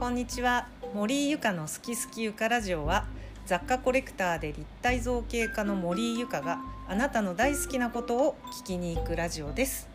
こんにちは。森井ゆかの好き好きゆかラジオは雑貨コレクターで立体造形家の森井ゆかがあなたの大好きなことを聞きに行くラジオです。